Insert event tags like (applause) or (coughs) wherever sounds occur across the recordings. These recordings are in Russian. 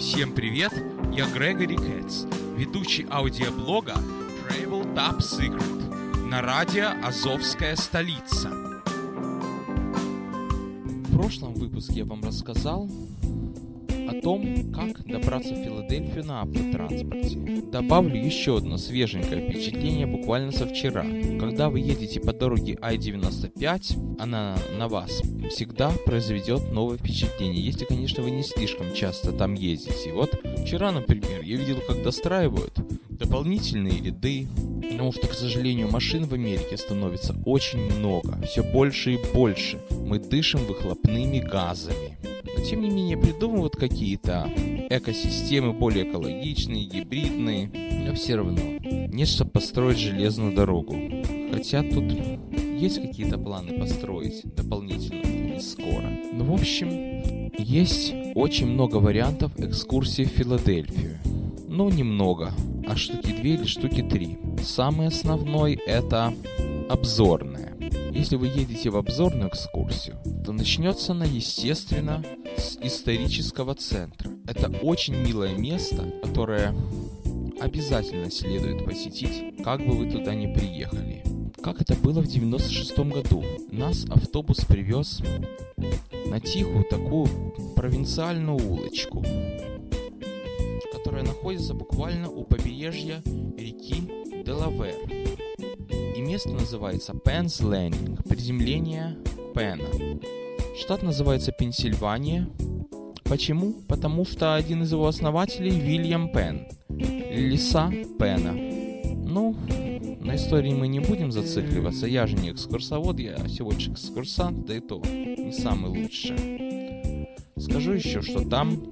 Всем привет, я Грегори Кэтс, ведущий аудиоблога Travel Top Secret на радио «Азовская столица». В прошлом выпуске я вам рассказал о том, как добраться в Филадельфию на автотранспорте. Добавлю еще одно свеженькое впечатление буквально со вчера. Когда вы едете по дороге I-95, она на вас всегда произведет новое впечатление, если, конечно, вы не слишком часто там ездите. Вот вчера, например, я видел, как достраивают дополнительные ряды, потому что, к сожалению, машин в Америке становится очень много, все больше и больше. Мы дышим выхлопными газами. Но тем не менее придумывают какие-то экосистемы более экологичные, гибридные. Но все равно нет, чтобы построить железную дорогу. Хотя тут есть какие-то планы построить дополнительно, не скоро. Ну, в общем, есть очень много вариантов экскурсии в Филадельфию. Ну, немного, а штуки две или штуки три. Самый основной это обзорная. Если вы едете в обзорную экскурсию, то начнется она, естественно, исторического центра. Это очень милое место, которое обязательно следует посетить, как бы вы туда не приехали. Как это было в 96 году. Нас автобус привез на тихую такую провинциальную улочку, которая находится буквально у побережья реки Делавер. И место называется Пенс Лендинг, приземление Пена. Штат называется Пенсильвания. Почему? Потому что один из его основателей Вильям Пен. Лиса Пена. Ну, на истории мы не будем зацикливаться. Я же не экскурсовод, я всего лишь экскурсант, да и то не самый лучший. Скажу еще, что там,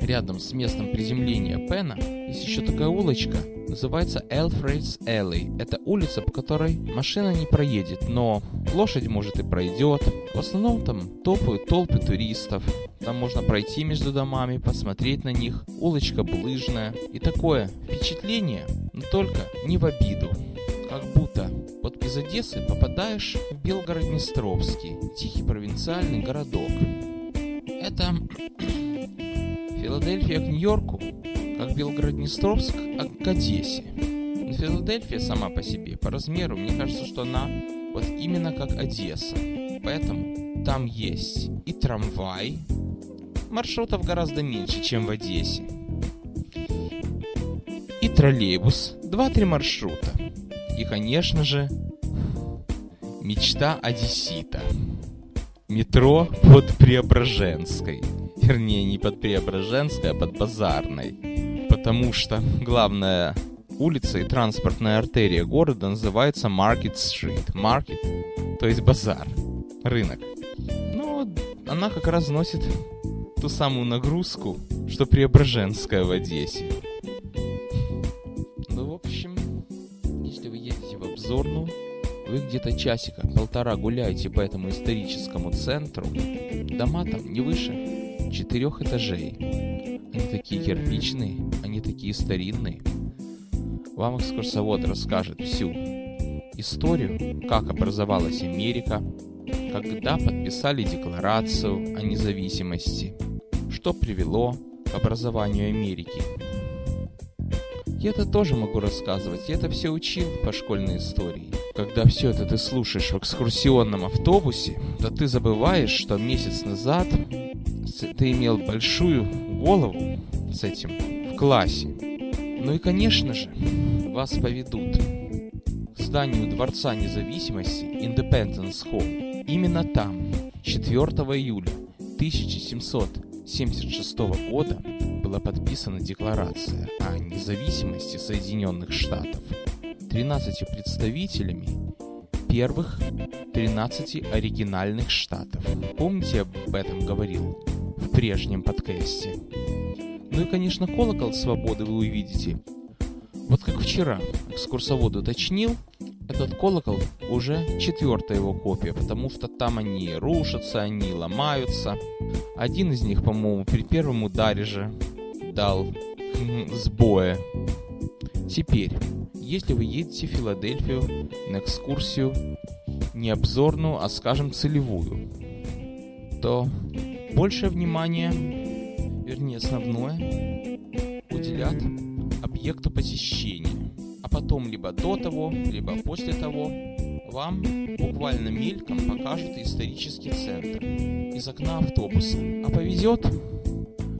рядом с местом приземления Пена, есть еще такая улочка, называется Элфрейдс Alley. Это улица, по которой машина не проедет, но лошадь, может, и пройдет. В основном там топают толпы туристов. Там можно пройти между домами, посмотреть на них. Улочка булыжная. И такое впечатление, но только не в обиду. Как будто вот из Одессы попадаешь в Белгород-Днестровский, тихий провинциальный городок. Это (coughs) Филадельфия к Нью-Йорку, как Белгород-Днестровск а к Одессе. Но Филадельфия сама по себе, по размеру, мне кажется, что она вот именно как Одесса. Поэтому там есть и трамвай, маршрутов гораздо меньше, чем в Одессе, и троллейбус, 2-3 маршрута. И, конечно же, мечта одессита. Метро под Преображенской. Вернее, не под Преображенской, а под Базарной. Потому что главная улица и транспортная артерия города называется Market Street. Market, то есть базар, рынок. Ну, она как раз носит ту самую нагрузку, что Преображенская в Одессе. Ну, в общем, если вы едете в обзорную, вы где-то часика, полтора гуляете по этому историческому центру, дома там не выше четырех этажей. Они такие кирпичные, они такие старинные. Вам экскурсовод расскажет всю историю, как образовалась Америка, когда подписали декларацию о независимости, что привело к образованию Америки. Я это тоже могу рассказывать, я это все учил по школьной истории. Когда все это ты слушаешь в экскурсионном автобусе, то ты забываешь, что месяц назад ты имел большую голову с этим классе. Ну и, конечно же, вас поведут к зданию Дворца Независимости Independence Hall. Именно там 4 июля 1776 года была подписана Декларация о независимости Соединенных Штатов 13 представителями первых 13 оригинальных штатов. Помните, об этом говорил в прежнем подкасте? Ну и, конечно, колокол свободы вы увидите. Вот как вчера экскурсовод уточнил, этот колокол уже четвертая его копия, потому что там они рушатся, они ломаются. Один из них, по-моему, при первом ударе же дал сбоя. Теперь, если вы едете в Филадельфию на экскурсию не обзорную, а, скажем, целевую, то большее внимание вернее основное, уделят объекту посещения, а потом либо до того, либо после того вам буквально мельком покажут исторический центр из окна автобуса. А повезет,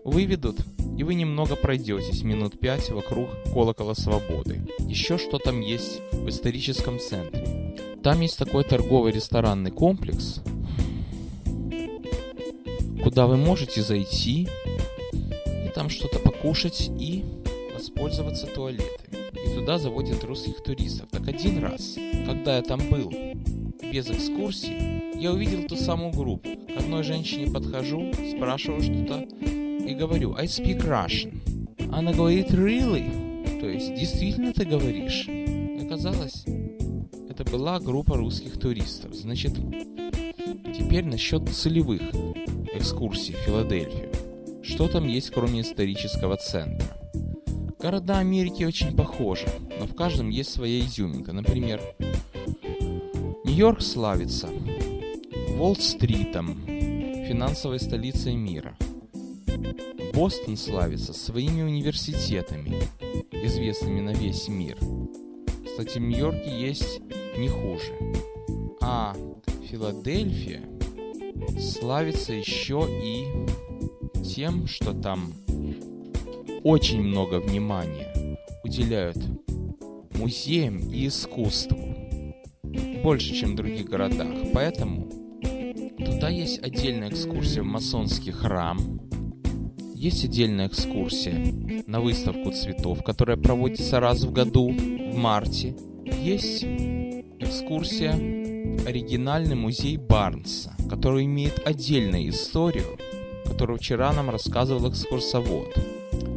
выведут, и вы немного пройдетесь минут пять вокруг колокола свободы. Еще что там есть в историческом центре. Там есть такой торговый ресторанный комплекс, куда вы можете зайти что-то покушать и воспользоваться туалетами. И туда заводят русских туристов. Так один раз, когда я там был без экскурсии, я увидел ту самую группу. К одной женщине подхожу, спрашиваю что-то и говорю «I speak Russian». Она говорит «Really?» То есть «Действительно ты говоришь?» Оказалось, это была группа русских туристов. Значит, теперь насчет целевых экскурсий в Филадельфию. Что там есть, кроме исторического центра? Города Америки очень похожи, но в каждом есть своя изюминка. Например, Нью-Йорк славится Уолл-стритом, финансовой столицей мира. Бостон славится своими университетами, известными на весь мир. Кстати, в Нью-Йорке есть не хуже. А Филадельфия славится еще и тем, что там очень много внимания уделяют музеям и искусству. Больше, чем в других городах. Поэтому туда есть отдельная экскурсия в масонский храм, есть отдельная экскурсия на выставку цветов, которая проводится раз в году, в марте. Есть экскурсия в оригинальный музей Барнса, который имеет отдельную историю, которую вчера нам рассказывал экскурсовод.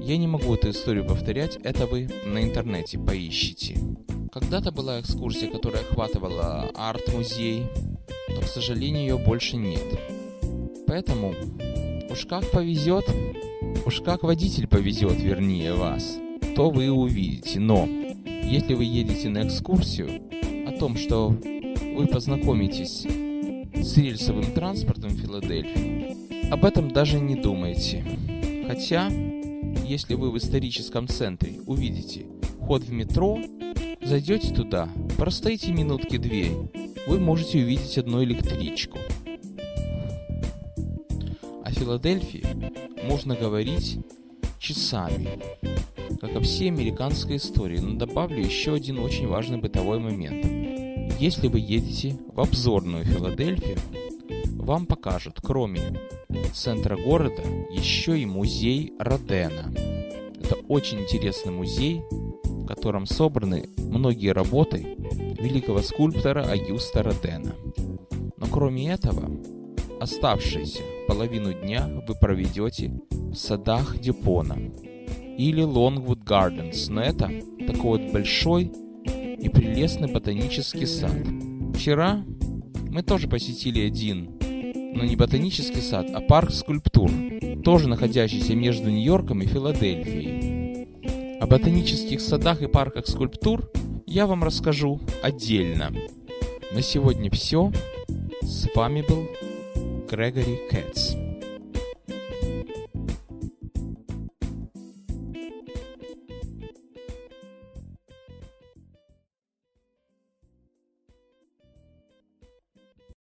Я не могу эту историю повторять, это вы на интернете поищите. Когда-то была экскурсия, которая охватывала арт-музей, но, к сожалению, ее больше нет. Поэтому уж как повезет, уж как водитель повезет, вернее, вас, то вы увидите. Но, если вы едете на экскурсию, о том, что вы познакомитесь с рельсовым транспортом Филадельфии, об этом даже не думайте. Хотя, если вы в историческом центре увидите вход в метро, зайдете туда, простоите минутки две, вы можете увидеть одну электричку. О Филадельфии можно говорить часами, как о всей американской истории, но добавлю еще один очень важный бытовой момент. Если вы едете в обзорную Филадельфию, вам покажут, кроме центра города, еще и музей Родена. Это очень интересный музей, в котором собраны многие работы великого скульптора Агюста Родена. Но кроме этого, оставшуюся половину дня вы проведете в садах Дюпона или Longwood Gardens, но это такой вот большой и прелестный ботанический сад. Вчера мы тоже посетили один, но не ботанический сад, а парк скульптур, тоже находящийся между Нью-Йорком и Филадельфией. О ботанических садах и парках скульптур я вам расскажу отдельно. На сегодня все. С вами был Грегори Кэтс.